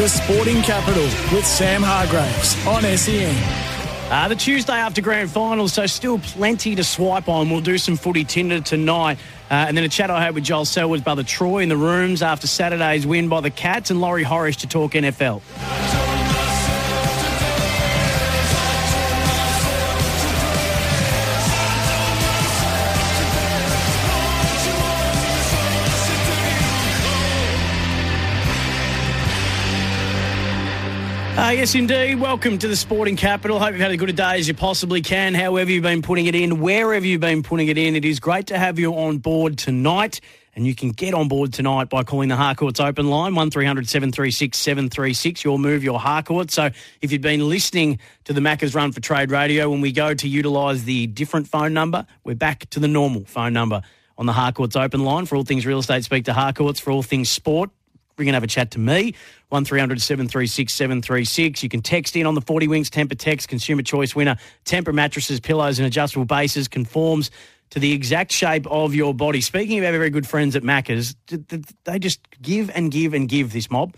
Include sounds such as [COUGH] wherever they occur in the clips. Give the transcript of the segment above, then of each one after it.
The Sporting Capital with Sam Hargreaves on SEN. Uh, the Tuesday after grand finals, so still plenty to swipe on. We'll do some footy Tinder tonight. Uh, and then a chat I had with Joel Selwood's brother Troy in the rooms after Saturday's win by the Cats and Laurie Horesh to talk NFL. Uh, yes, indeed. Welcome to the Sporting Capital. Hope you've had as good a day as you possibly can, however you've been putting it in, wherever you've been putting it in. It is great to have you on board tonight. And you can get on board tonight by calling the Harcourts open line, 1300 736 736. Your move, your Harcourt. So if you've been listening to the Macca's Run for Trade radio, when we go to utilise the different phone number, we're back to the normal phone number on the Harcourts open line. For all things real estate, speak to Harcourts. For all things sport, ring and have a chat to me. 1300 736 736. You can text in on the 40 Winks Tempur Text Consumer Choice winner. Tempur mattresses, pillows, and adjustable bases conforms to the exact shape of your body. Speaking of our very good friends at Macca's, th- th- they just give and give and give this mob.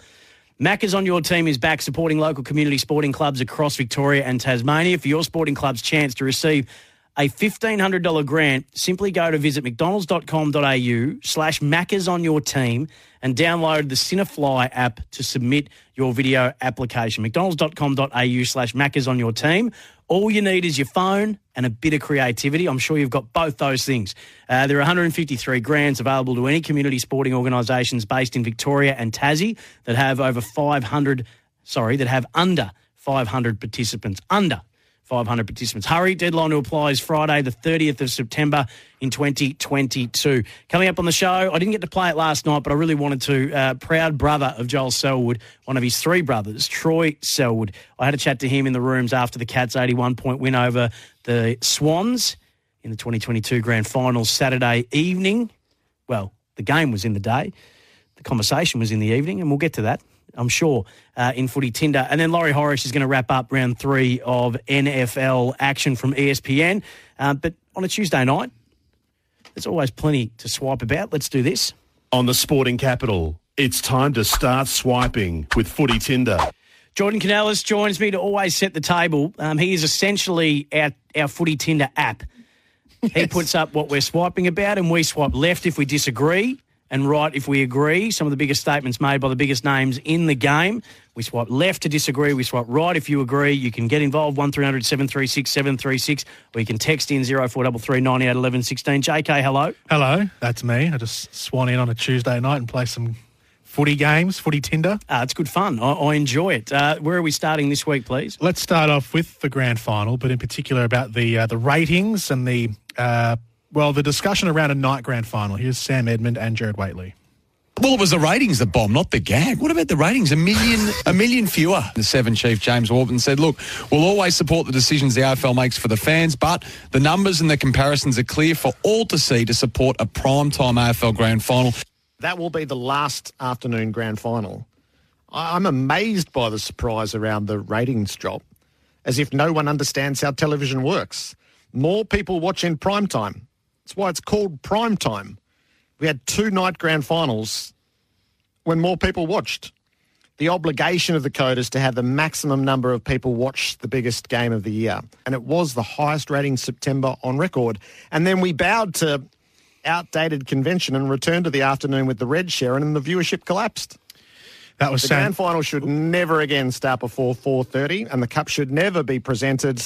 Macca's on your team is back supporting local community sporting clubs across Victoria and Tasmania. For your sporting club's chance to receive a $1,500 grant, simply go to visit mcdonalds.com.au slash Maccas on your team and download the Cinefly app to submit your video application. mcdonalds.com.au slash Maccas on your team. All you need is your phone and a bit of creativity. I'm sure you've got both those things. Uh, there are 153 grants available to any community sporting organisations based in Victoria and Tassie that have over 500, sorry, that have under 500 participants. Under 500 participants. Hurry, deadline to apply is Friday, the 30th of September in 2022. Coming up on the show, I didn't get to play it last night, but I really wanted to. Uh, proud brother of Joel Selwood, one of his three brothers, Troy Selwood. I had a chat to him in the rooms after the Cats' 81 point win over the Swans in the 2022 grand final Saturday evening. Well, the game was in the day, the conversation was in the evening, and we'll get to that. I'm sure, uh, in Footy Tinder. And then Laurie Horesh is going to wrap up round three of NFL action from ESPN. Uh, but on a Tuesday night, there's always plenty to swipe about. Let's do this. On the Sporting Capital, it's time to start swiping with Footy Tinder. Jordan Canellis joins me to always set the table. Um, he is essentially our, our Footy Tinder app. He puts up what we're swiping about, and we swipe left if we disagree and right if we agree. Some of the biggest statements made by the biggest names in the game. We swipe left to disagree. We swipe right if you agree. You can get involved 1300 736 736 or you can text in 0433 98 11 16. JK, hello. Hello, that's me. I just swan in on a Tuesday night and play some footy games, footy Tinder. Uh, it's good fun. I, I enjoy it. Uh, where are we starting this week, please? Let's start off with the grand final, but in particular about the uh, the ratings and the uh, well, the discussion around a night grand final. Here's Sam Edmund and Gerard Whateley. Well, it was the ratings that bombed, not the gag. What about the ratings? A million, a million fewer. The Seven chief James Warburton said, "Look, we'll always support the decisions the AFL makes for the fans, but the numbers and the comparisons are clear for all to see to support a prime time AFL grand final." That will be the last afternoon grand final. I- I'm amazed by the surprise around the ratings drop, as if no one understands how television works. More people watch in prime time. That's why it's called prime time. We had two night grand finals when more people watched. The obligation of the code is to have the maximum number of people watch the biggest game of the year. And it was the highest rating September on record. And then we bowed to outdated convention and returned to the afternoon with the red Sherrin and the viewership collapsed. That was The grand final should never again start before 4.30 and the cup should never be presented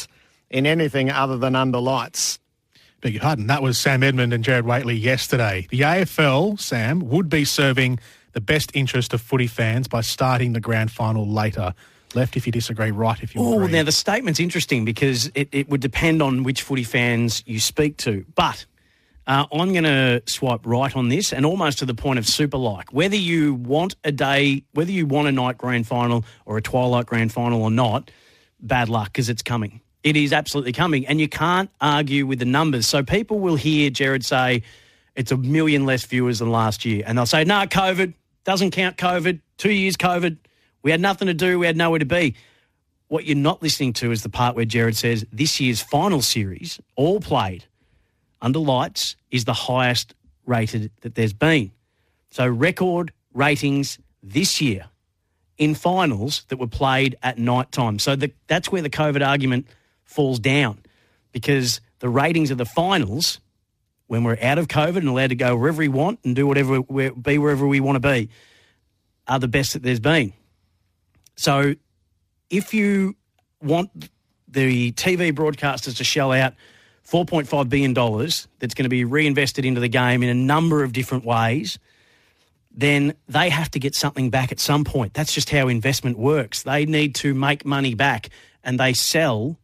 in anything other than under lights. Beg your pardon. That was Sam Edmund and Gerard Whateley yesterday. The AFL, Sam, would be serving the best interest of footy fans by starting the grand final later. Left if you disagree, right if you Oh, agree. now the statement's interesting because it, it would depend on which footy fans you speak to. But Uh, I'm going to swipe right on this, and almost to the point of super like. Whether you want a day, whether you want a night grand final or a twilight grand final or not, bad luck because it's coming. It is absolutely coming, and you can't argue with the numbers. So people will hear Jared say it's a million less viewers than last year, and they'll say, "No, nah, COVID doesn't count. COVID, two years COVID, we had nothing to do, we had nowhere to be." What you're not listening to is the part where Jared says this year's final series, all played under lights is the highest rated that there's been. So record ratings this year in finals that were played at night time. So the, that's where the COVID argument falls down because the ratings of the finals, when we're out of COVID and allowed to go wherever we want and do whatever, be wherever we want to be, are the best that there's been. So if you want the TV broadcasters to shell out – $4.5 billion that's going to be reinvested into the game in a number of different ways, then they have to get something back at some point. That's just how investment works. They need to make money back and they sell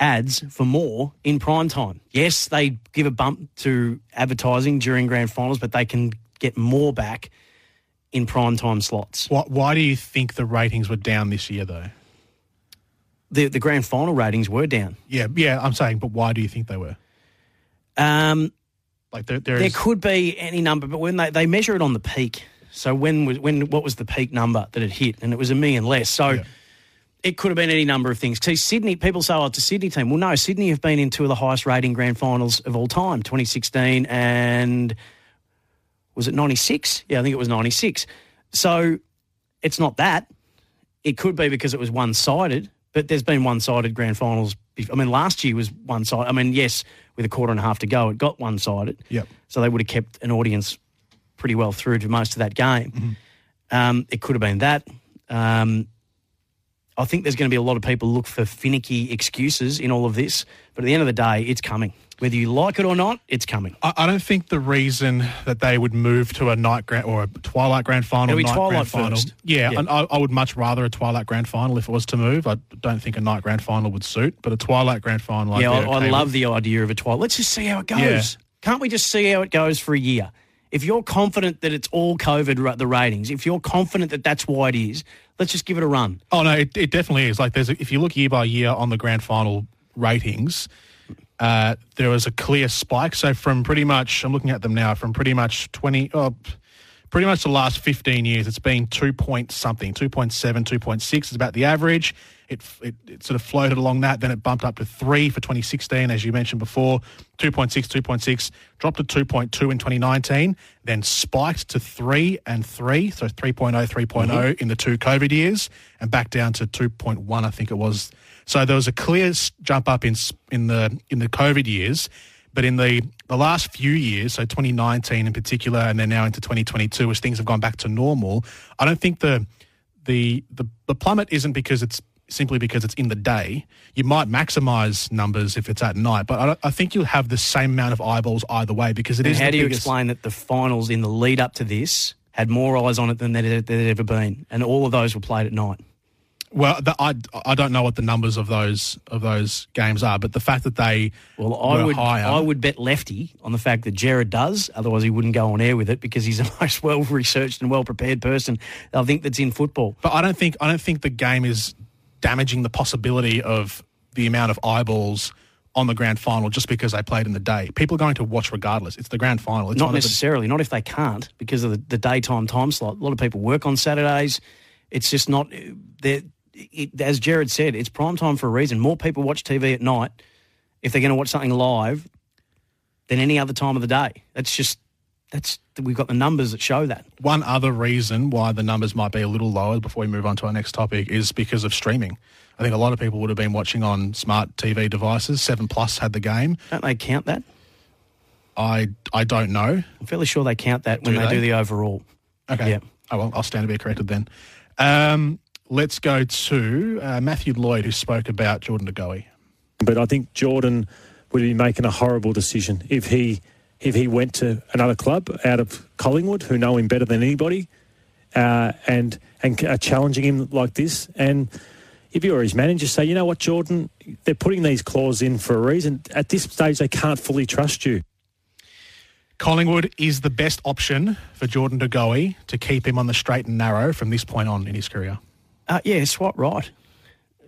ads for more in prime time. Yes, they give a bump to advertising during grand finals, but they can get more back in prime time slots. Why, why do you think the ratings were down this year, though? the the grand final ratings were down. Yeah, yeah, I'm saying, but why do you think they were? Um, like there, there, there could be any number, but when they, they measure it on the peak, so when was when what was the peak number that it hit, and it was a million less. So. Yeah. It could have been any number of things. To Sydney, people say, "Oh, it's a Sydney team." Well, no, Sydney have been in two of the highest rating grand finals of all time, 2016 and was it 96? Yeah, I think it was 96. So it's not that. It could be because it was one sided, but there's been one-sided grand finals. I mean, last year was one-sided. I mean, yes, with a quarter and a half to go, it got one-sided. Yep. So they would have kept an audience pretty well through to most of that game. Mm-hmm. Um, it could have been that. Um, I think there's going to be a lot of people look for finicky excuses in all of this, but at the end of the day, it's coming. Whether you like it or not, it's coming. I, I don't think the reason that they would move to a night grand or a twilight grand final, night twilight grand final, first. yeah, yeah. I, I, would much rather a twilight grand final if it was to move. I don't think a night grand final would suit, but a twilight grand final. Yeah, I, okay I, love with. the idea of a twilight. Let's just see how it goes. Yeah. Can't we just see how it goes for a year? If you're confident that it's all COVID, the ratings, if you're confident that that's why it is, let's just give it a run. Oh no, it, it definitely is. Like there's, a, if you look year by year on the grand final ratings, uh, there was a clear spike. So from pretty much, I'm looking at them now, from pretty much 20, oh, pretty much the last 15 years, it's been two point something, 2.7, 2.6 is about the average. It, it, it, sort of floated along that. Then it bumped up to three for 2016, as you mentioned before, 2.6, 2.6, dropped to 2.2 in 2019, then spiked to three and three, so 3.0, 3.0 mm-hmm. in the two COVID years, and back down to 2.1, I think it was so there was a clear jump up in in the in the COVID years, but in the the last few years, so 2019 in particular, and then now into 2022, as things have gone back to normal, I don't think the the the, the plummet isn't because it's simply because it's in the day. You might maximise numbers if it's at night, but I, I, think you'll have the same amount of eyeballs either way because it and is. How do you biggest... explain that the finals in the lead up to this had more eyes on it than there had ever been, and all of those were played at night? Well, the, I I don't know what the numbers of those of those games are, but the fact that they well, I would higher, I would bet lefty on the fact that Jared does. Otherwise, he wouldn't go on air with it because he's the [LAUGHS] most well researched and well prepared person I think that's in football. But I don't think I don't think the game is damaging the possibility of the amount of eyeballs on the grand final just because they played in the day. People are going to watch regardless. It's the grand final. It's not necessarily. Not if they can't because of the, the daytime time slot. A lot of people work on Saturdays. It's just not. They're, it, as Jared said, it's prime time for a reason. More people watch TV at night if they're going to watch something live than any other time of the day. That's just that's we've got the numbers that show that. One other reason why the numbers might be a little lower before we move on to our next topic is because of streaming. I think a lot of people would have been watching on smart TV devices. Seven Plus had the game. Don't they count that? I I don't know. I'm fairly sure they count that when they, they, do the overall. Okay. Yeah. Oh well, I'll stand to be corrected then. Um, let's go to uh, Matthew Lloyd, who spoke about Jordan De Goey. But I think Jordan would be making a horrible decision if he if he went to another club out of Collingwood, who know him better than anybody, uh, and and are challenging him like this. And if you're his manager, say, you know what, Jordan, they're putting these clauses in for a reason. At this stage, they can't fully trust you. Collingwood is the best option for Jordan De Goey to keep him on the straight and narrow from this point on in his career. Uh, yeah, swipe right.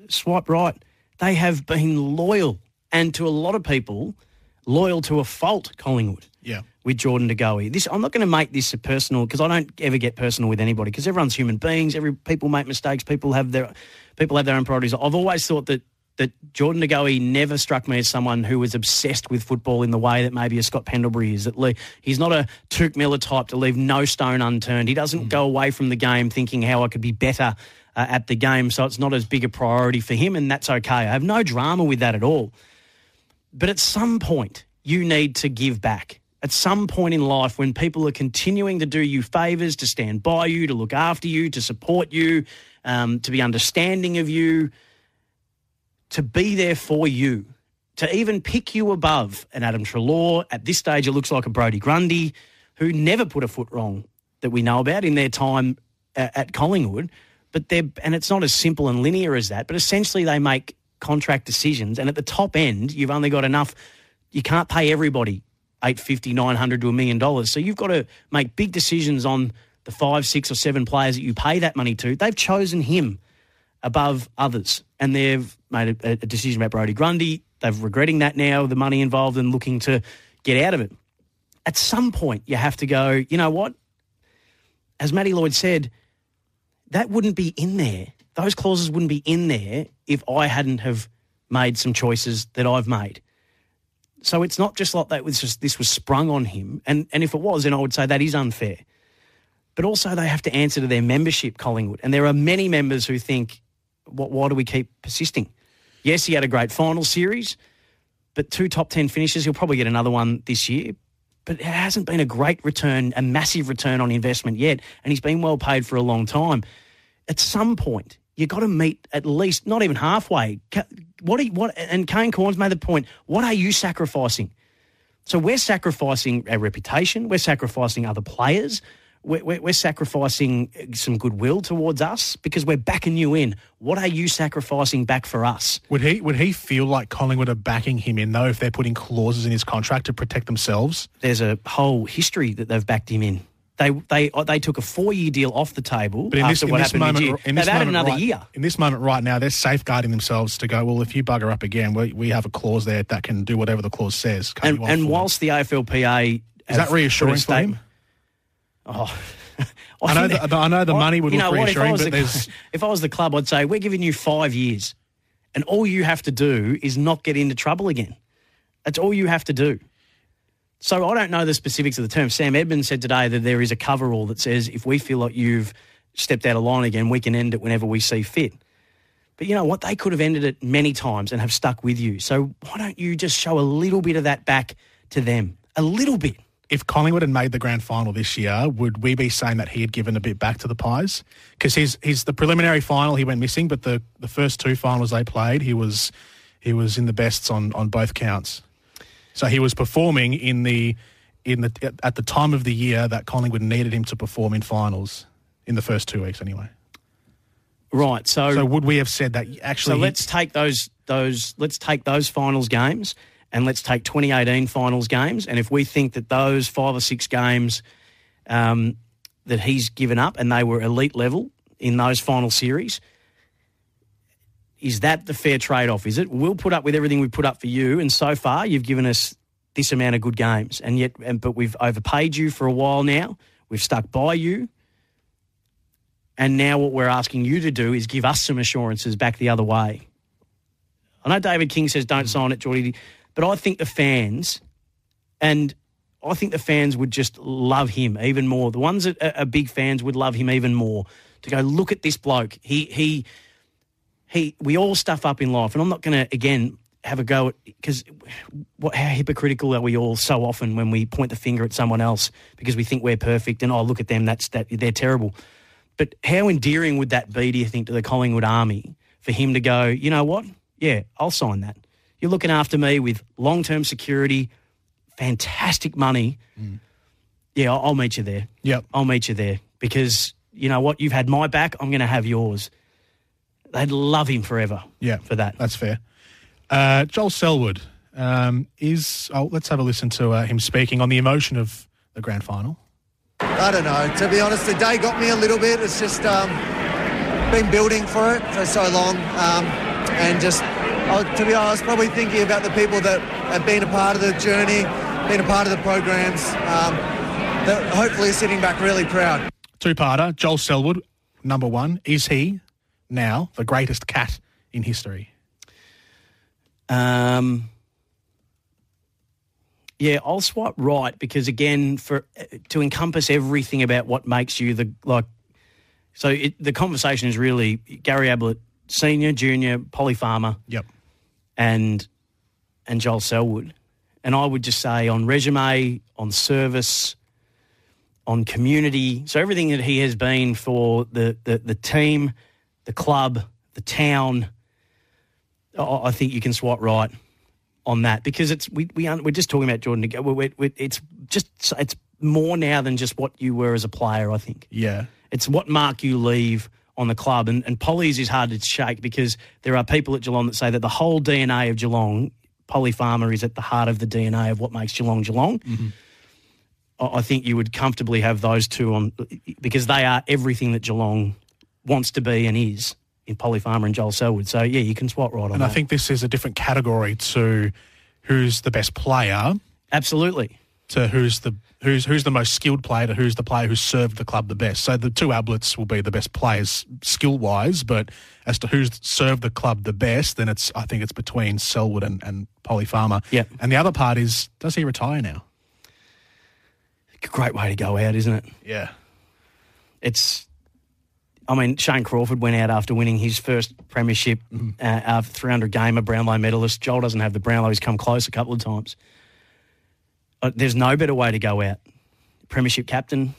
Swipe right. They have been loyal, and to a lot of people, loyal to a fault, Collingwood. Yeah. With Jordan De Goey. This I'm not going to make this a personal because I don't ever get personal with anybody because everyone's human beings. Every people make mistakes. People have their people have their own priorities. I've always thought that that Jordan De Goey never struck me as someone who was obsessed with football in the way that maybe a Scott Pendlebury is. That he's not a Tuke Miller type to leave no stone unturned. He doesn't go away from the game thinking how I could be better uh, at the game, so it's not as big a priority for him, and that's okay. I have no drama with that at all. But at some point, you need to give back. At some point in life, when people are continuing to do you favours, to stand by you, to look after you, to support you, um, to be understanding of you, to be there for you, to even pick you above an Adam Treloar. At this stage, it looks like a Brodie Grundy, who never put a foot wrong that we know about in their time uh, at Collingwood. But they're, and it's not as simple and linear as that, but essentially they make contract decisions. And at the top end, you've only got enough, you can't pay everybody 850 900 to a million dollars. So you've got to make big decisions on the five, six, or seven players that you pay that money to. They've chosen him above others. And they've made a, a decision about Brodie Grundy. They're regretting that now, the money involved, and looking to get out of it. At some point, you have to go, you know what? As Matty Lloyd said, that wouldn't be in there. Those clauses wouldn't be in there if I hadn't have made some choices that I've made. So it's not just like that was just this was sprung on him. And and if it was, then I would say that is unfair. But also they have to answer to their membership, Collingwood. And there are many members who think, what, why do we keep persisting? Yes, he had a great final series, but two top 10 finishes. He'll probably get another one this year. But it hasn't been a great return, a massive return on investment yet. And he's been well paid for a long time. At some point, you've got to meet at least, not even halfway. What, you, what And Kane Cornes made the point what are you sacrificing? So we're sacrificing our reputation, we're sacrificing other players, we're, we're, we're sacrificing some goodwill towards us because we're backing you in. What are you sacrificing back for us? Would he would he feel like Collingwood are backing him in though if they're putting clauses in his contract to protect themselves? There's a whole history that they've backed him in. They they uh, they took a four year deal off the table But in after this, in what this happened moment, in They've moment another right, year. In this moment right now, they're safeguarding themselves to go. Well, if you bugger up again, we, we have a clause there that can do whatever the clause says. And, and whilst the AFLPA is that reassuring for him? Oh, [LAUGHS] I know think the- I know the money would look know reassuring, but the, there's- if I was the club, I'd say we're giving you five years, and all you have to do is not get into trouble again. That's all you have to do. So I don't know the specifics of the term. Sam Edmund said today that there is a coverall that says if we feel like you've stepped out of line again, we can end it whenever we see fit. But you know what? They could have ended it many times and have stuck with you. So why don't you just show a little bit of that back to them? A little bit. If Collingwood had made the grand final this year, would we be saying that he had given a bit back to the Pies? Because he's he's the preliminary final he went missing, but the, the first two finals they played, he was he was in the bests on, on both counts. So he was performing in the in the at the time of the year that Collingwood needed him to perform in finals in the first two weeks anyway. Right. So, So would we have said that actually? he- let's take those those let's take those finals games and let's take 2018 finals games. And if we think that those five or six games um, that he's given up and they were elite level in those final series, is that the fair trade off? Is it? We'll put up with everything we put up for you, and so far you've given us this amount of good games, and yet, and, but we've overpaid you for a while now. We've stuck by you. And now what we're asking you to do is give us some assurances back the other way. I know David King says don't sign it, Geordie, but I think the fans, and I think the fans would just love him even more. The ones that are big fans would love him even more. To go look at this bloke. He he he. We all stuff up in life, and I'm not going to again have a go at because what how hypocritical are we all so often when we point the finger at someone else because we think we're perfect and oh look at them that's that they're terrible. But how endearing would that be, do you think, to the Collingwood Army for him to go, you know what? Yeah, I'll sign that. You're looking after me with long term security, fantastic money. Yeah, I'll, I'll meet you there. Yep. I'll meet you there because you know what? You've had my back. I'm going to have yours. They'd love him forever. Yeah, for that. That's fair. Uh, Joel Selwood um, is. Oh, let's have a listen to uh, him speaking on the emotion of the grand final. I don't know. To be honest, the day got me a little bit. It's just um, been building for it for so long, um, and just to be honest, probably thinking about the people that have been a part of the journey, been a part of the programs. Um, that hopefully sitting back really proud. Two-parter. Joel Selwood, number one. Is he now the greatest cat in history? Um, yeah, I'll swipe right because again, for to encompass everything about what makes you the like. So it, the conversation is really Gary Ablett, senior, junior, Polly Farmer, Yep. And and Joel Selwood. And I would just say on resume, on service, on community, so everything that he has been for the the, the team, the club, the town. I I think you can swipe right on that because it's we we aren't, we're just talking about Jordan. We're, we're- it's just it's more now than just what you were as a player. I think Yeah. it's what mark you leave on the club. And, and Polly's is hard to shake because there are people at Geelong that say that the whole DNA of Geelong, Polly Farmer, is at the heart of the DNA of what makes Geelong Geelong. Mm-hmm. I, I think you would comfortably have those two on because they are everything that Geelong wants to be and is in Polly Farmer and Joel Selwood. So, yeah, you can swat right on And that. I think this is a different category to who's the best player Absolutely. to who's the who's who's the most skilled player to who's the player who's served the club the best. So the two Abletts will be the best players skill wise, but as to who's served the club the best, then it's I think it's between Selwood and, and Polly Farmer. Yep. And the other part is does he retire now? Great way to go out, isn't it? Yeah. it's I mean, Shane Crawford went out after winning his first premiership, uh, after 300 gamer Brownlow medalist. Joel doesn't have the Brownlow; he's come close a couple of times. Uh, there's no better way to go out. Premiership captain,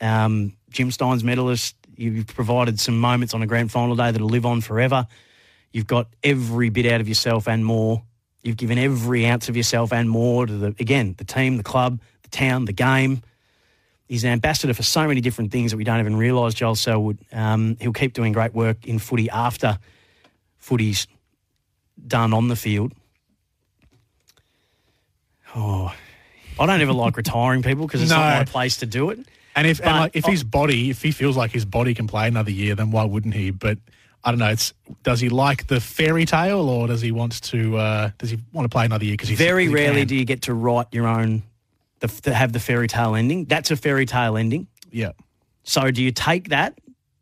um, Jim Stynes medalist. You've provided some moments on a grand final day that'll live on forever. You've got every bit out of yourself and more. You've given every ounce of yourself and more to the again the team, the club, the town, the game. He's an ambassador for so many different things that we don't even realise. Joel Selwood. Um, he'll keep doing great work in footy after footy's done on the field. Oh, I don't ever like retiring people because it's not No. my place to do it. And if and like, if his body, if he feels like his body can play another year, then why wouldn't he? But I don't know. It's does he like the fairy tale, or does he want to? Uh, does he want to play another year? Because Very rarely can? do you get to write your own, the, to have the fairy tale ending. That's a fairy tale ending. Yeah. So do you take that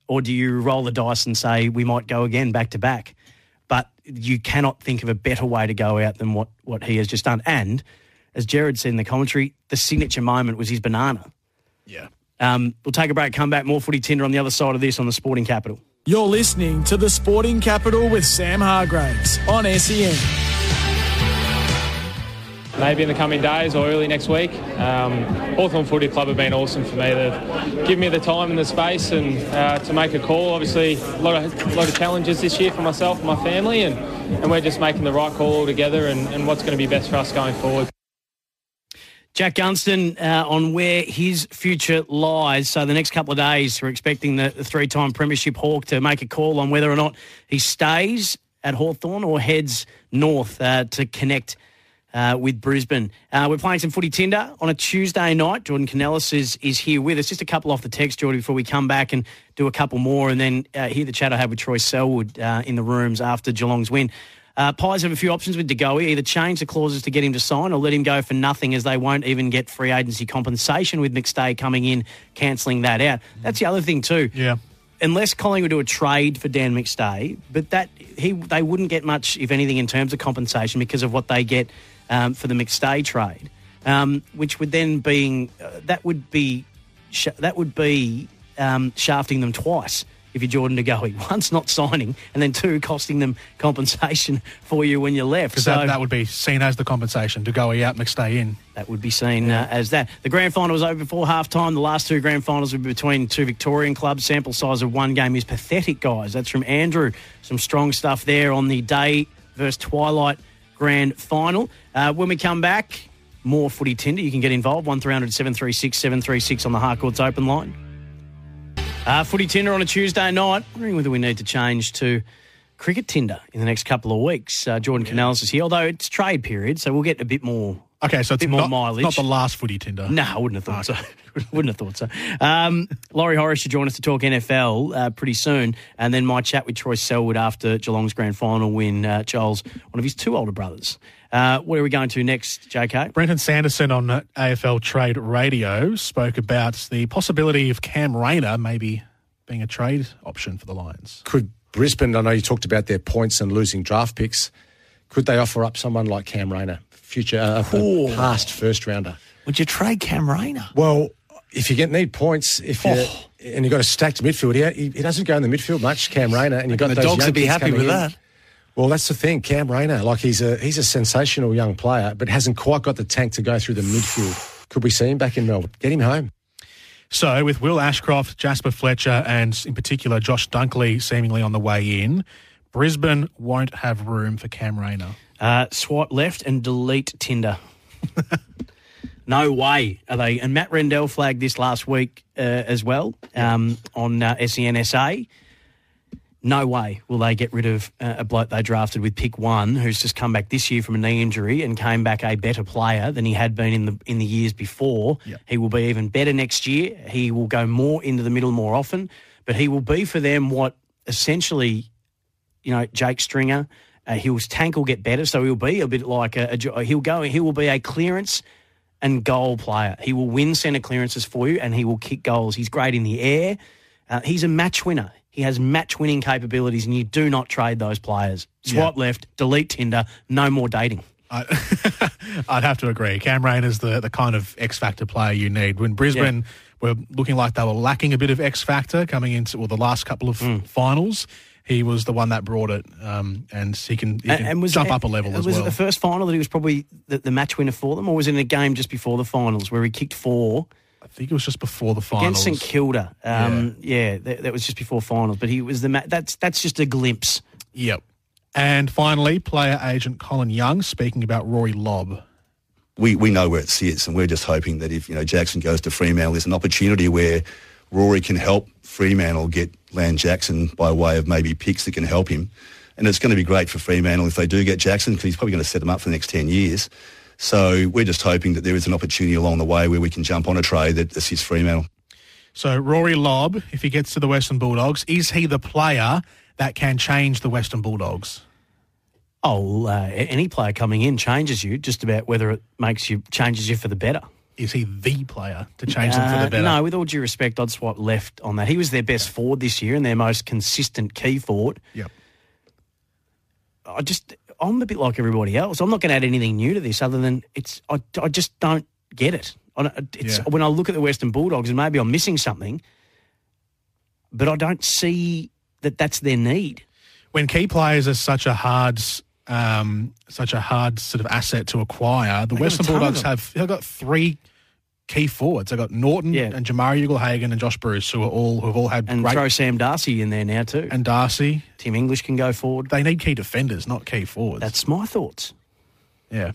or do you roll the dice and say we might go again back to back? But you cannot think of a better way to go out than what, what he has just done. And as Jared said in the commentary, the signature moment was his banana. Yeah. Um, we'll take a break, come back, more footy tinder on the other side of this on the Sporting Capital. You're listening to the Sporting Capital with Sam Hargreaves on SEN. maybe in the coming days or early next week. Um, Hawthorn Footy Club have been awesome for me. They've given me the time and the space and uh, to make a call. Obviously, a lot of, lot of challenges this year for myself and my family, and, and we're just making the right call all together and, and what's going to be best for us going forward. Jack Gunston uh, on where his future lies. So the next couple of days, we're expecting the, the three-time Premiership Hawk to make a call on whether or not he stays at Hawthorn or heads north uh, to connect uh, with Brisbane. Uh, we're playing some footy tinder on a Tuesday night. Jordan Canellis is, is here with us. Just a couple off the text, Jordan, before we come back and do a couple more and then uh, hear the chat I had with Troy Selwood uh, in the rooms after Geelong's win. Uh, Pies have a few options with DeGoey. Either change the clauses to get him to sign or let him go for nothing as they won't even get free agency compensation with McStay coming in, cancelling that out. That's the other thing too. Yeah. Unless Collingwood do a trade for Dan McStay, but that he they wouldn't get much, if anything, in terms of compensation because of what they get um, for the McStay trade, um, which would then being uh, that would be sh- that would be um, shafting them twice if you're Jordan DeGoey. Once [LAUGHS] not signing, and then two costing them compensation [LAUGHS] for you when you left. Because So that, that would be seen as the compensation to go out, McStay in. that would be seen uh, as that. The grand final was over before half time. The last two grand finals were between two Victorian clubs. Sample size of one game is pathetic, guys. That's from Andrew. Some strong stuff there on the day versus Twilight grand final. Uh, when we come back, more footy tinder. You can get involved. 1300 736 736 on the Harcourts open line. Uh, footy tinder on a Tuesday night. Wondering whether we need to change to cricket Tinder in the next couple of weeks. Uh, Jordan Canales is here, although it's trade period, so we'll get a bit more. Okay, so it's bit more not, mileage. not the last footy Tinder. No, I wouldn't have thought so. [LAUGHS] wouldn't have thought so. Um, Laurie Horesh should join us to talk NFL uh, pretty soon, and then my chat with Troy Selwood after Geelong's grand final win. Uh, Joel's one of his two older brothers. Uh, where are we going to next, JK? Brenton Sanderson on uh, AFL Trade Radio spoke about the possibility of Cam Rayner maybe being a trade option for the Lions. Could Brisbane, I know you talked about their points and losing draft picks, could they offer up someone like Cam Rayner, future, uh, a past first rounder? Would you trade Cam Rayner? Well, if you get need points, if you Oh. and you've got a stacked midfield, he, he doesn't go in the midfield much, Cam Rayner, and you've got the those Dogs would be happy with in. that. Well, that's the thing, Cam Rayner. Like he's a he's a sensational young player, but hasn't quite got the tank to go through the midfield. Could we see him back in Melbourne? Get him home. So, with Will Ashcroft, Jasper Fletcher, and in particular Josh Dunkley seemingly on the way in, Brisbane won't have room for Cam Rayner. Uh, swipe left and delete Tinder. [LAUGHS] no way are they. And Matt Rendell flagged this last week uh, as well um, on uh, SENSA. No way will they get rid of uh, a bloke they drafted with pick one, who's just come back this year from a knee injury and came back a better player than he had been in the in the years before. He will be even better next year. He will go more into the middle more often, but he will be for them what essentially you know, Jake Stringer. Uh, his tank will get better, so he'll be a bit like a, a he'll go. He will be a clearance and goal player. He will win centre clearances for you, and he will kick goals. He's great in the air. Uh, he's a match winner. He has match winning capabilities, and you do not trade those players. Swipe left, delete Tinder, no more dating. I, [LAUGHS] I'd have to agree. Cam Rain is the, the kind of X Factor player you need. When Brisbane were looking like they were lacking a bit of X Factor coming into well, the last couple of Hmm. finals, he was the one that brought it, um, and he can, he can was jump it- up a level as was well. it the first final that he was probably the, the match winner for them, or was it in a game just before the finals where he kicked four? I think it was just before the finals. against St Kilda. Um, yeah, that, that was just before finals, but he was the ma- that's that's just a glimpse. Yep. And finally, player agent Colin Young speaking about Rory Lobb. we, we know where it sits, and we're just hoping that if you know Jackson goes to Fremantle, there's an opportunity where Rory can help Fremantle get Land Jackson by way of maybe picks that can help him, and it's going to be great for Fremantle if they do get Jackson because he's probably going to set them up for the next ten years. So we're just hoping that there is an opportunity along the way where we can jump on a trade that assists Fremantle. So Rory Lobb, if he gets to the Western Bulldogs, is he the player that can change the Western Bulldogs? Oh, uh, any player coming in changes you just about whether it makes you changes you for the better. Is he the player to change them for Uh, the better? No, with all due respect, I'd swipe left on that. He was their best forward this year and their most consistent key forward. Yep. I just, I'm a bit like everybody else. I'm not going to add anything new to this other than it's, I, I just don't get it. I It's, Yeah. When I look at the Western Bulldogs, and maybe I'm missing something, but I don't see that that's their need. When key players are such a hard, um, such a hard sort of asset to acquire, the They Western Bulldogs have they've got three key forwards. They've got Naughton Yeah. and Jamarra Ugle-Hagan and Josh Bruce, who are all who have all had And great throw Sam Darcy in there now too. and Darcy. Tim English can go forward. They need key defenders, not key forwards. That's my thoughts. yeah.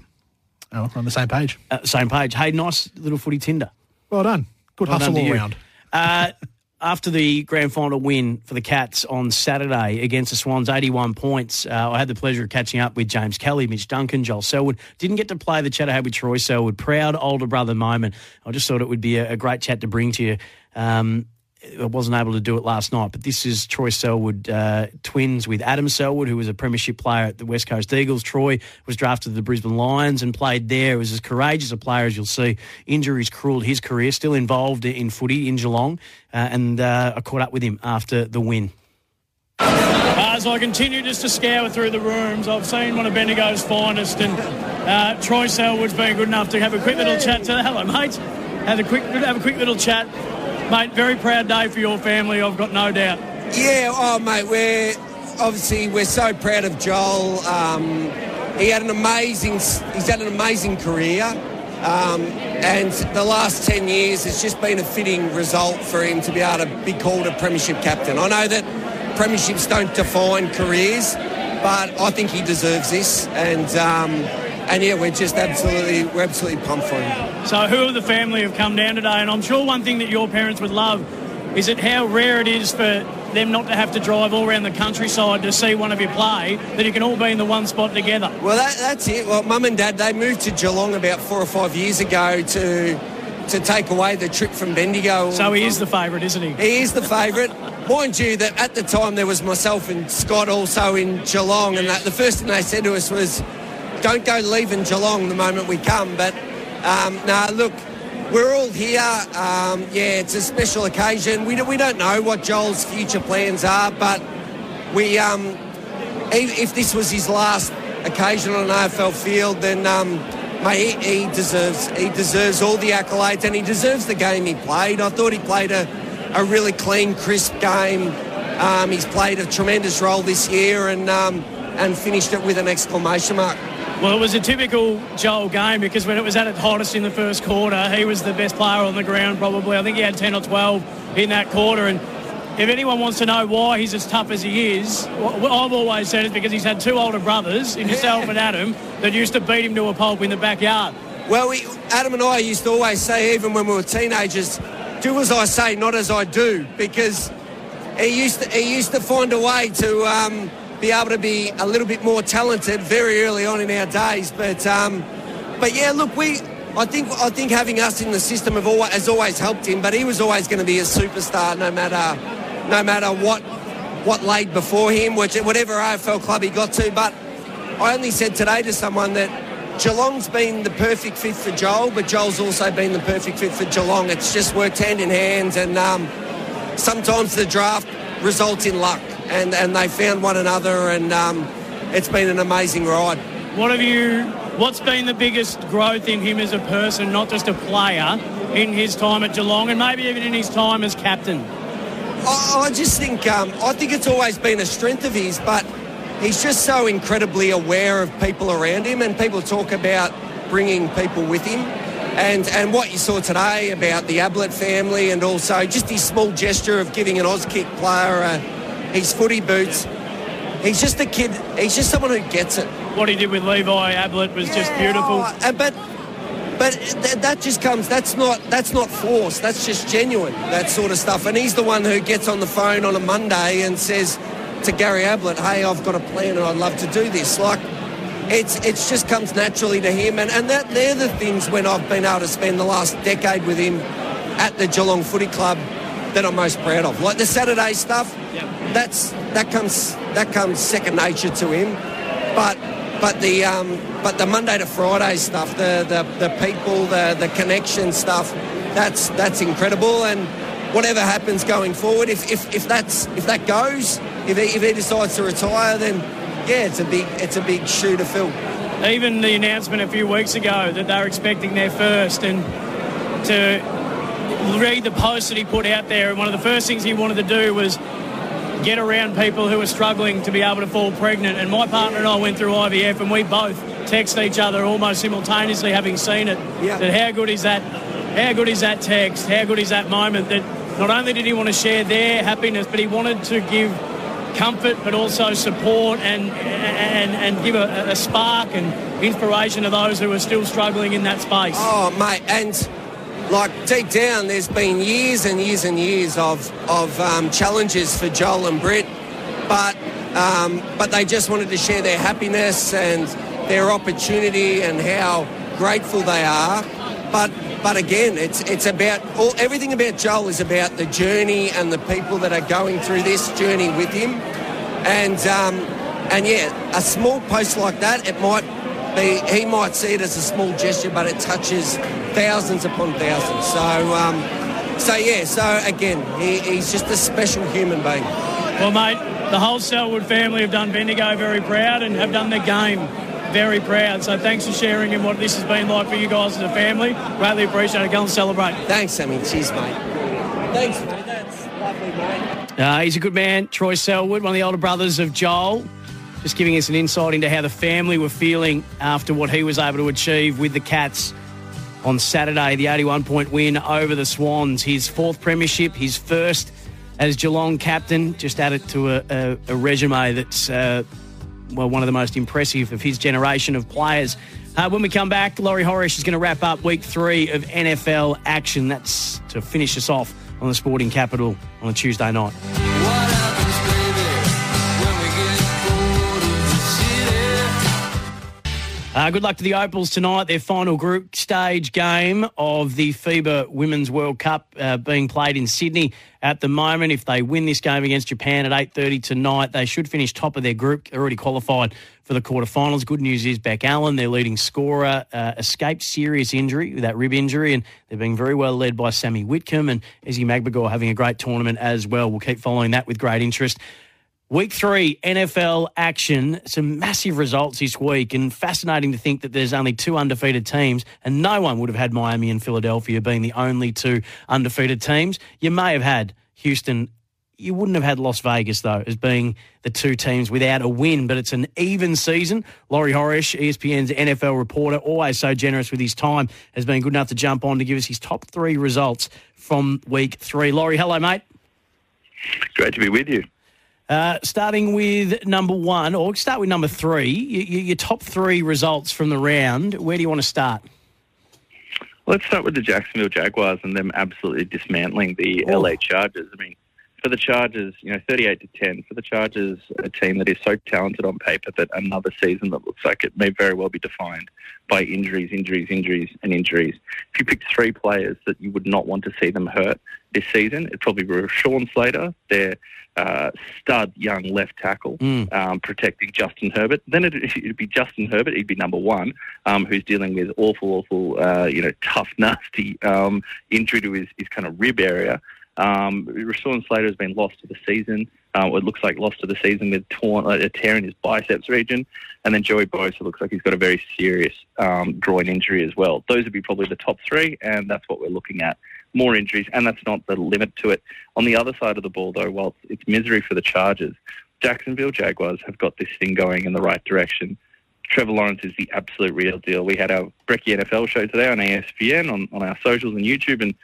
Oh, we're on the same page. Uh, same page. Hey, nice little footy Tinder. Well done. Good Well hustle done all round. Uh, [LAUGHS] after the grand final win for the Cats on Saturday against the Swans, 81 points, uh, I had the pleasure of catching up with James Kelly, Mitch Duncan, Joel Selwood. Didn't get to play the chat I had with Troy Selwood. Proud older brother moment. I just thought it would be a, a great chat to bring to you. Um, I wasn't able to do it last night, but this is Troy Selwood, uh, twins with Adam Selwood, who was a premiership player at the West Coast Eagles. Troy was drafted to the Brisbane Lions and played there. He Was as courageous a player as you'll see. Injuries cruelled his career, still involved in footy in Geelong, uh, and uh, I caught up with him after the win. As I continue just to scour through the rooms, I've seen one of Bendigo's finest, and uh, Troy Selwood's been good enough to have a quick little chat to. Hello, mate. Have a quick, have a quick little chat, mate. Very proud day for your family. I've got no doubt. Yeah, oh mate, we're obviously we're so proud of Joel. Um, he had an amazing, he's had an amazing career, um, and the last ten years it's just been a fitting result for him to be able to be called a premiership captain. I know that premierships don't define careers, but I think he deserves this, and um, and yeah, we're just absolutely we're absolutely pumped for him. So, who of the family have come down today? And I'm sure one thing that your parents would love is it how rare it is for them not to have to drive all around the countryside to see one of you play, that you can all be in the one spot together? Well, that, that's it. Well, mum and dad, they moved to Geelong about four or five years ago to to take away the trip from Bendigo. So he is the favourite, isn't he? He is the favourite. Mind you, that at the time there was myself and Scott also in Geelong, and that, the first thing they said to us was, "Don't go leaving Geelong the moment we come." But um, no, look, we're all here. Um, yeah, it's a special occasion. We, don't- we don't know what Joel's future plans are, but we, um, if, this was his last occasion on an AFL field, then um, mate, he, he deserves he deserves all the accolades and he deserves the game he played. I thought he played a, a really clean, crisp game. Um, he's played a tremendous role this year and um, and finished it with an exclamation mark. Well, it was a typical Joel game because when it was at its hottest in the first quarter, he was the best player on the ground probably. I think he had 10 or 12 in that quarter. And if anyone wants to know why he's as tough as he is, I've always said it's because he's had two older brothers, yourself and Adam, that used to beat him to a pulp in the backyard. Well, we, Adam and I used to always say, even when we were teenagers, do as I say, not as I do, because he used to, he used to find a way to um, be able to be a little bit more talented very early on in our days. But um, but yeah, look, we I think I think having us in the system have always, has always helped him. But he was always going to be a superstar, no matter no matter what what laid before him, which whatever AFL club he got to. But I only said today to someone that Geelong's been the perfect fit for Joel, but Joel's also been the perfect fit for Geelong. It's just worked hand in hand, and um, sometimes the draft results in luck, and, and they found one another, and um, it's been an amazing ride. What have you? What's been the biggest growth in him as a person, not just a player, in his time at Geelong and maybe even in his time as captain? I, I just think um, I think it's always been a strength of his, but he's just so incredibly aware of people around him, and people talk about bringing people with him. And, and what you saw today about the Ablett family and also just his small gesture of giving an Auskick player uh, his footy boots. He's just a kid. He's just someone who gets it. What he did with Levi Ablett was just beautiful. Uh, but but th- that just comes. That's not that's not forced. That's just genuine. That sort of stuff. And he's the one who gets on the phone on a Monday and says to Gary Ablett, "Hey, I've got a plan and I'd love to do this." Like it's it's just comes naturally to him. And and that they're the things when I've been able to spend the last decade with him at the Geelong Footy Club that I'm most proud of. Like the Saturday stuff. That's that comes that comes second nature to him. But but the um, but the Monday to Friday stuff, the the, the people, the the connection stuff, that's that's incredible. And whatever happens going forward, if if, if that's if that goes, if he, if he decides to retire, then yeah, it's a big it's a big shoe to fill. Even the announcement a few weeks ago that they were expecting their first, and to read the post that he put out there, and one of the first things he wanted to do was get around people who were struggling to be able to fall pregnant. And my partner and I went through IVF, and we both text each other almost simultaneously, having seen it. Yeah. That how good is that? How good is that text? How good is that moment? That not only did he want to share their happiness, but he wanted to give comfort, but also support and and, and give a, a spark and inspiration to those who are still struggling in that space. Oh, mate, and like deep down, there's been years and years and years of of um, challenges for Joel and Britt, but um, but they just wanted to share their happiness and their opportunity and how grateful they are. But but again, it's it's about all everything about Joel is about the journey and the people that are going through this journey with him, and um, and yeah, a small post like that, it might be he might see it as a small gesture, but it touches thousands upon thousands. So um, so yeah, so again, he, he's just a special human being. Well, mate, the whole Selwood family have done Bendigo very proud and have done the game very proud. So thanks for sharing and what this has been like for you guys as a family. Greatly appreciate it. Go and celebrate. Thanks, Sammy. Cheers, mate. Thanks, mate. That's lovely, mate. Uh, he's a good man, Troy Selwood, one of the older brothers of Joel. Just giving us an insight into how the family were feeling after what he was able to achieve with the Cats on Saturday. The 81 point win over the Swans. His fourth premiership, his first as Geelong captain. Just added to a, a, a resume that's, uh, well, one of the most impressive of his generation of players. Uh, when we come back, Laurie Horesh is going to wrap up week three of NFL action. That's to finish us off on the Sporting Capital on a Tuesday night. Uh, good luck to the Opals tonight. Their final group stage game of the FIBA Women's World Cup uh, being played in Sydney at the moment. If they win this game against Japan at 8.30 tonight, they should finish top of their group. They're already qualified for the quarterfinals. Good news is Bec Allen, their leading scorer, uh, escaped serious injury with that rib injury, and they're being very well led by Sami Whitcomb and Ezi Magbegor having a great tournament as well. We'll keep following that with great interest. Week three, NFL action. Some massive results this week, and fascinating to think that there's only two undefeated teams, and no one would have had Miami and Philadelphia being the only two undefeated teams. You may have had Houston. You wouldn't have had Las Vegas, though, as being the two teams without a win, but it's an even season. Laurie Horesh, ESPN's NFL reporter, always so generous with his time, has been good enough to jump on to give us his top three results from week three. Laurie, hello, mate. Great to be with you. Uh, starting with number one, or start with number three, your top three results from the round. Where do you want to start? Let's start with the Jacksonville Jaguars and them absolutely dismantling the LA Chargers. I mean, for the Chargers, you know, 38 to 10. For the Chargers, a team that is so talented on paper that another season that looks like it may very well be defined by injuries, injuries, injuries, and injuries. If you picked three players that you would not want to see them hurt this season, it'd probably be Sean Slater, their uh, stud young left tackle, um, protecting Justin Herbert. Then it'd, it'd be Justin Herbert. He'd be number one, um, who's dealing with awful, awful, uh, you know, tough, [LAUGHS] nasty um, injury to his, his kind of rib area. Um, Rashawn Slater has been lost to the season. Uh, it looks like lost to the season with torn, uh, a tear in his biceps region. And then Joey Bosa looks like he's got a very serious um, groin injury as well. Those would be probably the top three, and that's what we're looking at. More injuries, and that's not the limit to it. On the other side of the ball, though, while it's misery for the Chargers, Jacksonville Jaguars have got this thing going in the right direction. Trevor Lawrence is the absolute real deal. We had our Brecky NFL show today on ESPN, on, on our socials and YouTube, and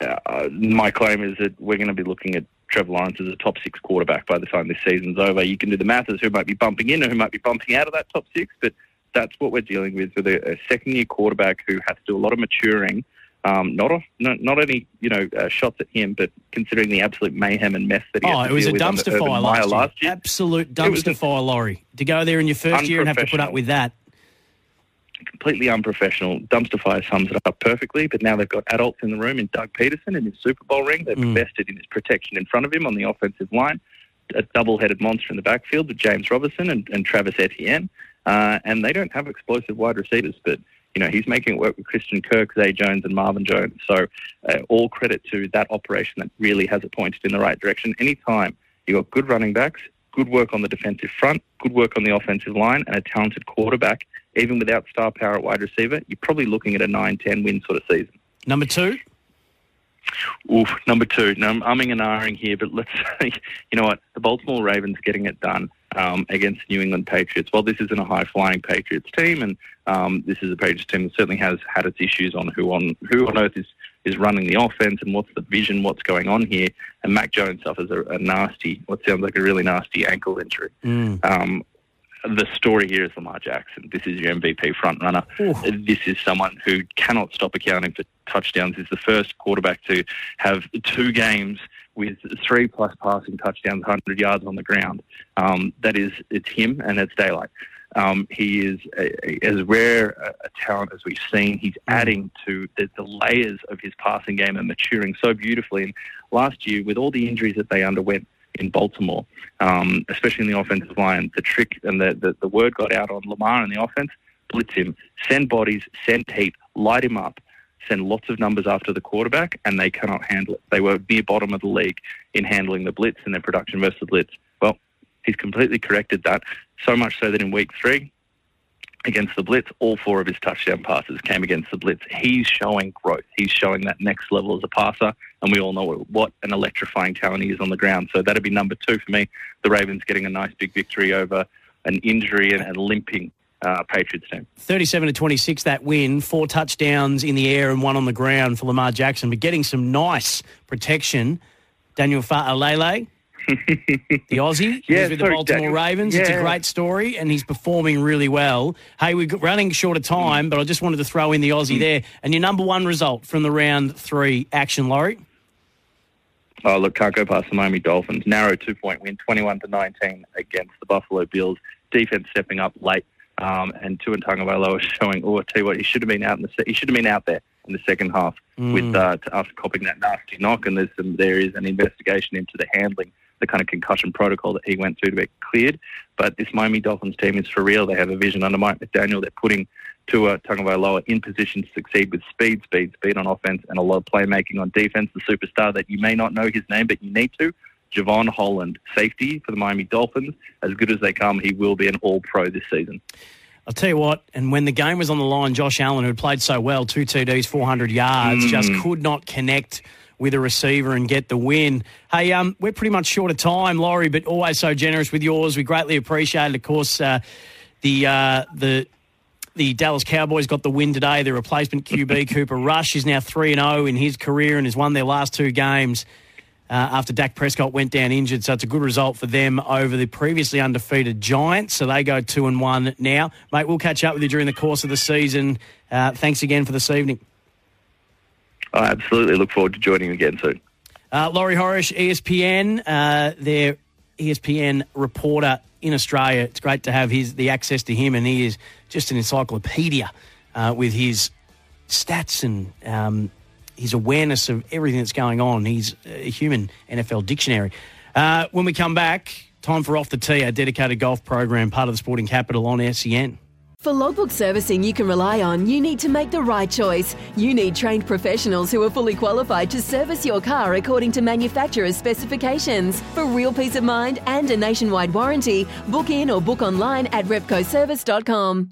uh, my claim is that we're going to be looking at Trevor Lawrence as a top six quarterback by the time this season's over. You can do the math as who might be bumping in or who might be bumping out of that top six, but that's what we're dealing with with a, a second year quarterback who has to do a lot of maturing. Um, not, a, not not any you know uh, shots at him, but considering the absolute mayhem and mess that he Oh, it was a deal with under dumpster fire last year. last year. Absolute dumpster fire, Laurie. To go there in your first year and have to put up with that. completely unprofessional. Dumpster Fire sums it up perfectly. But now they've got adults in the room in Doug Pederson in his Super Bowl ring. They've Mm. invested in his protection in front of him on the offensive line. A double-headed monster in the backfield with James Robinson and, and Travis Etienne. Uh, and they don't have explosive wide receivers, but you know he's making it work with Christian Kirk, Zay Jones, and Marvin Jones. So uh, all credit to that operation that really has it pointed in the right direction. Anytime you've got good running backs, good work on the defensive front, good work on the offensive line, and a talented quarterback, even without star power at wide receiver, you're probably looking at a 9-10 win sort of season. Number two? Oof, number two. Now, I'm umming and ahhing here, but let's [LAUGHS] say, you know what? The Baltimore Ravens getting it done um, against New England Patriots. Well, this isn't a high-flying Patriots team, and um, this is a Patriots team that certainly has had its issues on who on who on earth is is running the offense and what's the vision, what's going on here. And Mac Jones suffers a, a nasty, what sounds like a really nasty ankle injury. Um, the story here is Lamar Jackson. This is your MVP front runner. This is someone who cannot stop accounting for touchdowns. Is the first quarterback to have two games with three plus passing touchdowns, 100 yards on the ground. Um, that is, it's him and it's daylight. Um, he is a, a, as rare a, a talent as we've seen. He's adding to the, the layers of his passing game and maturing so beautifully. And last year, with all the injuries that they underwent, in Baltimore, um, especially in the offensive line. The trick and the, the, the word got out on Lamar in the offense, blitz him, send bodies, send heat, light him up, send lots of numbers after the quarterback, and they cannot handle it. They were near bottom of the league in handling the blitz and their production versus the blitz. Well, he's completely corrected that, so much so that in week three, against the blitz, all four of his touchdown passes came against the blitz. He's showing growth. He's showing that next level as a passer, and we all know what an electrifying talent he is on the ground. So that'd be number two for me. The Ravens getting a nice big victory over an injury and, and limping uh, Patriots team. 37 to 26, that win. Four touchdowns in the air and one on the ground for Lamar Jackson, but getting some nice protection. Daniel Fa'alele, [LAUGHS] the Aussie, Yeah, he's with the Baltimore Daniel. Ravens. It's a great story, and he's performing really well. Hey, we're running short of time, but I just wanted to throw in the Aussie there. And your number one result from the round three action, Laurie? Oh, look, can't go past the Miami Dolphins. Narrow two-point win, 21 to 19 against the Buffalo Bills. Defense stepping up late, um, and Tua Tagovailoa showing. Oh, I tell you what, he should have been out in the. Se- he should have been out there in the second half Mm. with uh, to, after copping that nasty knock. And there's some. There is an investigation into the handling, the kind of concussion protocol that he went through to be cleared. But this Miami Dolphins team is for real. They have a vision under Mike McDaniel. They're putting Tua Tagovailoa in position to succeed with speed, speed, speed on offense, and a lot of playmaking on defense. The superstar that you may not know his name, but you need to. Jevon Holland, safety for the Miami Dolphins. As good as they come, he will be an All Pro this season. I'll tell you what, and when the game was on the line, Josh Allen, who had played so well, two TDs, 400 yards, Mm. just could not connect with a receiver and get the win. Hey, um, we're pretty much short of time, Laurie, but always so generous with yours. We greatly appreciate it. Of course, uh, the uh, the the Dallas Cowboys got the win today. Their replacement QB [LAUGHS] Cooper Rush is now three and zero in his career and has won their last two games. Uh, after Dak Prescott went down injured, so it's a good result for them over the previously undefeated Giants. So they go two and one now, mate. We'll catch up with you during the course of the season. Uh, thanks again for this evening. I absolutely look forward to joining you again soon. Uh, Laurie Horesh, ESPN, uh, their ESPN reporter in Australia. It's great to have his the access to him, and he is just an encyclopedia uh, with his stats and um, his awareness of everything that's going on. He's a human NFL dictionary. Uh, when we come back, time for Off the Tee, our dedicated golf program, part of the Sporting Capital on SEN. For logbook servicing you can rely on, you need to make the right choice. You need trained professionals who are fully qualified to service your car according to manufacturer's specifications. For real peace of mind and a nationwide warranty, book in or book online at repcoservice.com.